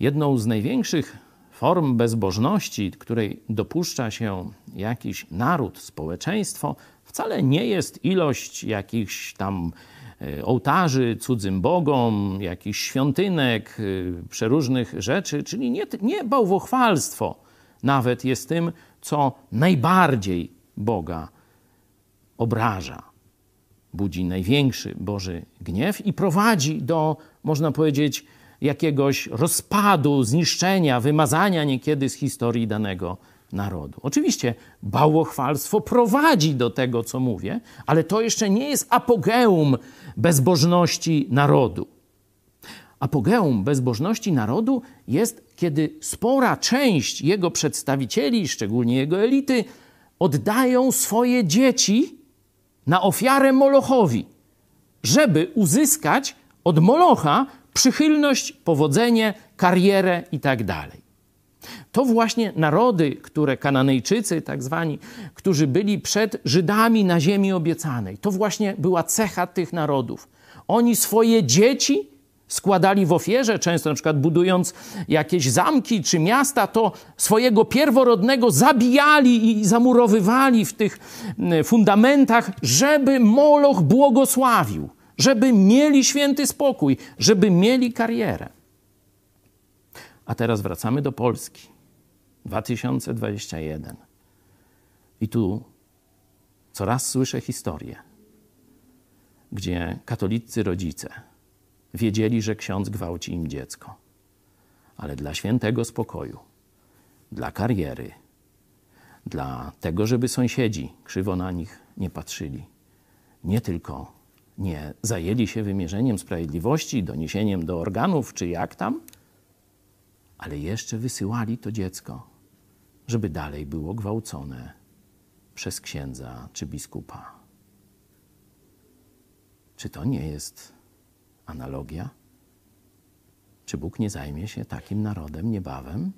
Jedną z największych form bezbożności, której dopuszcza się jakiś naród, społeczeństwo, wcale nie jest ilość jakichś tam e, ołtarzy cudzym bogom, jakichś świątynek, e, przeróżnych rzeczy, czyli nie, nie bałwochwalstwo nawet jest tym, co najbardziej Boga obraża. Budzi największy Boży gniew i prowadzi do, można powiedzieć, jakiegoś rozpadu, zniszczenia, wymazania niekiedy z historii danego narodu. Oczywiście bałwochwalstwo prowadzi do tego, co mówię, ale to jeszcze nie jest apogeum bezbożności narodu. Apogeum bezbożności narodu jest, kiedy spora część jego przedstawicieli, szczególnie jego elity, oddają swoje dzieci na ofiarę Molochowi, żeby uzyskać od Molocha przychylność, powodzenie, karierę itd. Tak to właśnie narody, które Kananejczycy, tak zwani, którzy byli przed Żydami na ziemi obiecanej, to właśnie była cecha tych narodów. Oni swoje dzieci składali w ofierze, często na przykład budując jakieś zamki czy miasta, to swojego pierworodnego zabijali i zamurowywali w tych fundamentach, żeby Moloch błogosławił żeby mieli święty spokój, żeby mieli karierę. A teraz wracamy do Polski. 2021. I tu coraz słyszę historię, gdzie katolicy rodzice wiedzieli, że ksiądz gwałci im dziecko, ale dla świętego spokoju, dla kariery, dla tego, żeby sąsiedzi krzywo na nich nie patrzyli, nie tylko nie zajęli się wymierzeniem sprawiedliwości, doniesieniem do organów czy jak tam, ale jeszcze wysyłali to dziecko, żeby dalej było gwałcone przez księdza czy biskupa. Czy to nie jest analogia? Czy Bóg nie zajmie się takim narodem niebawem?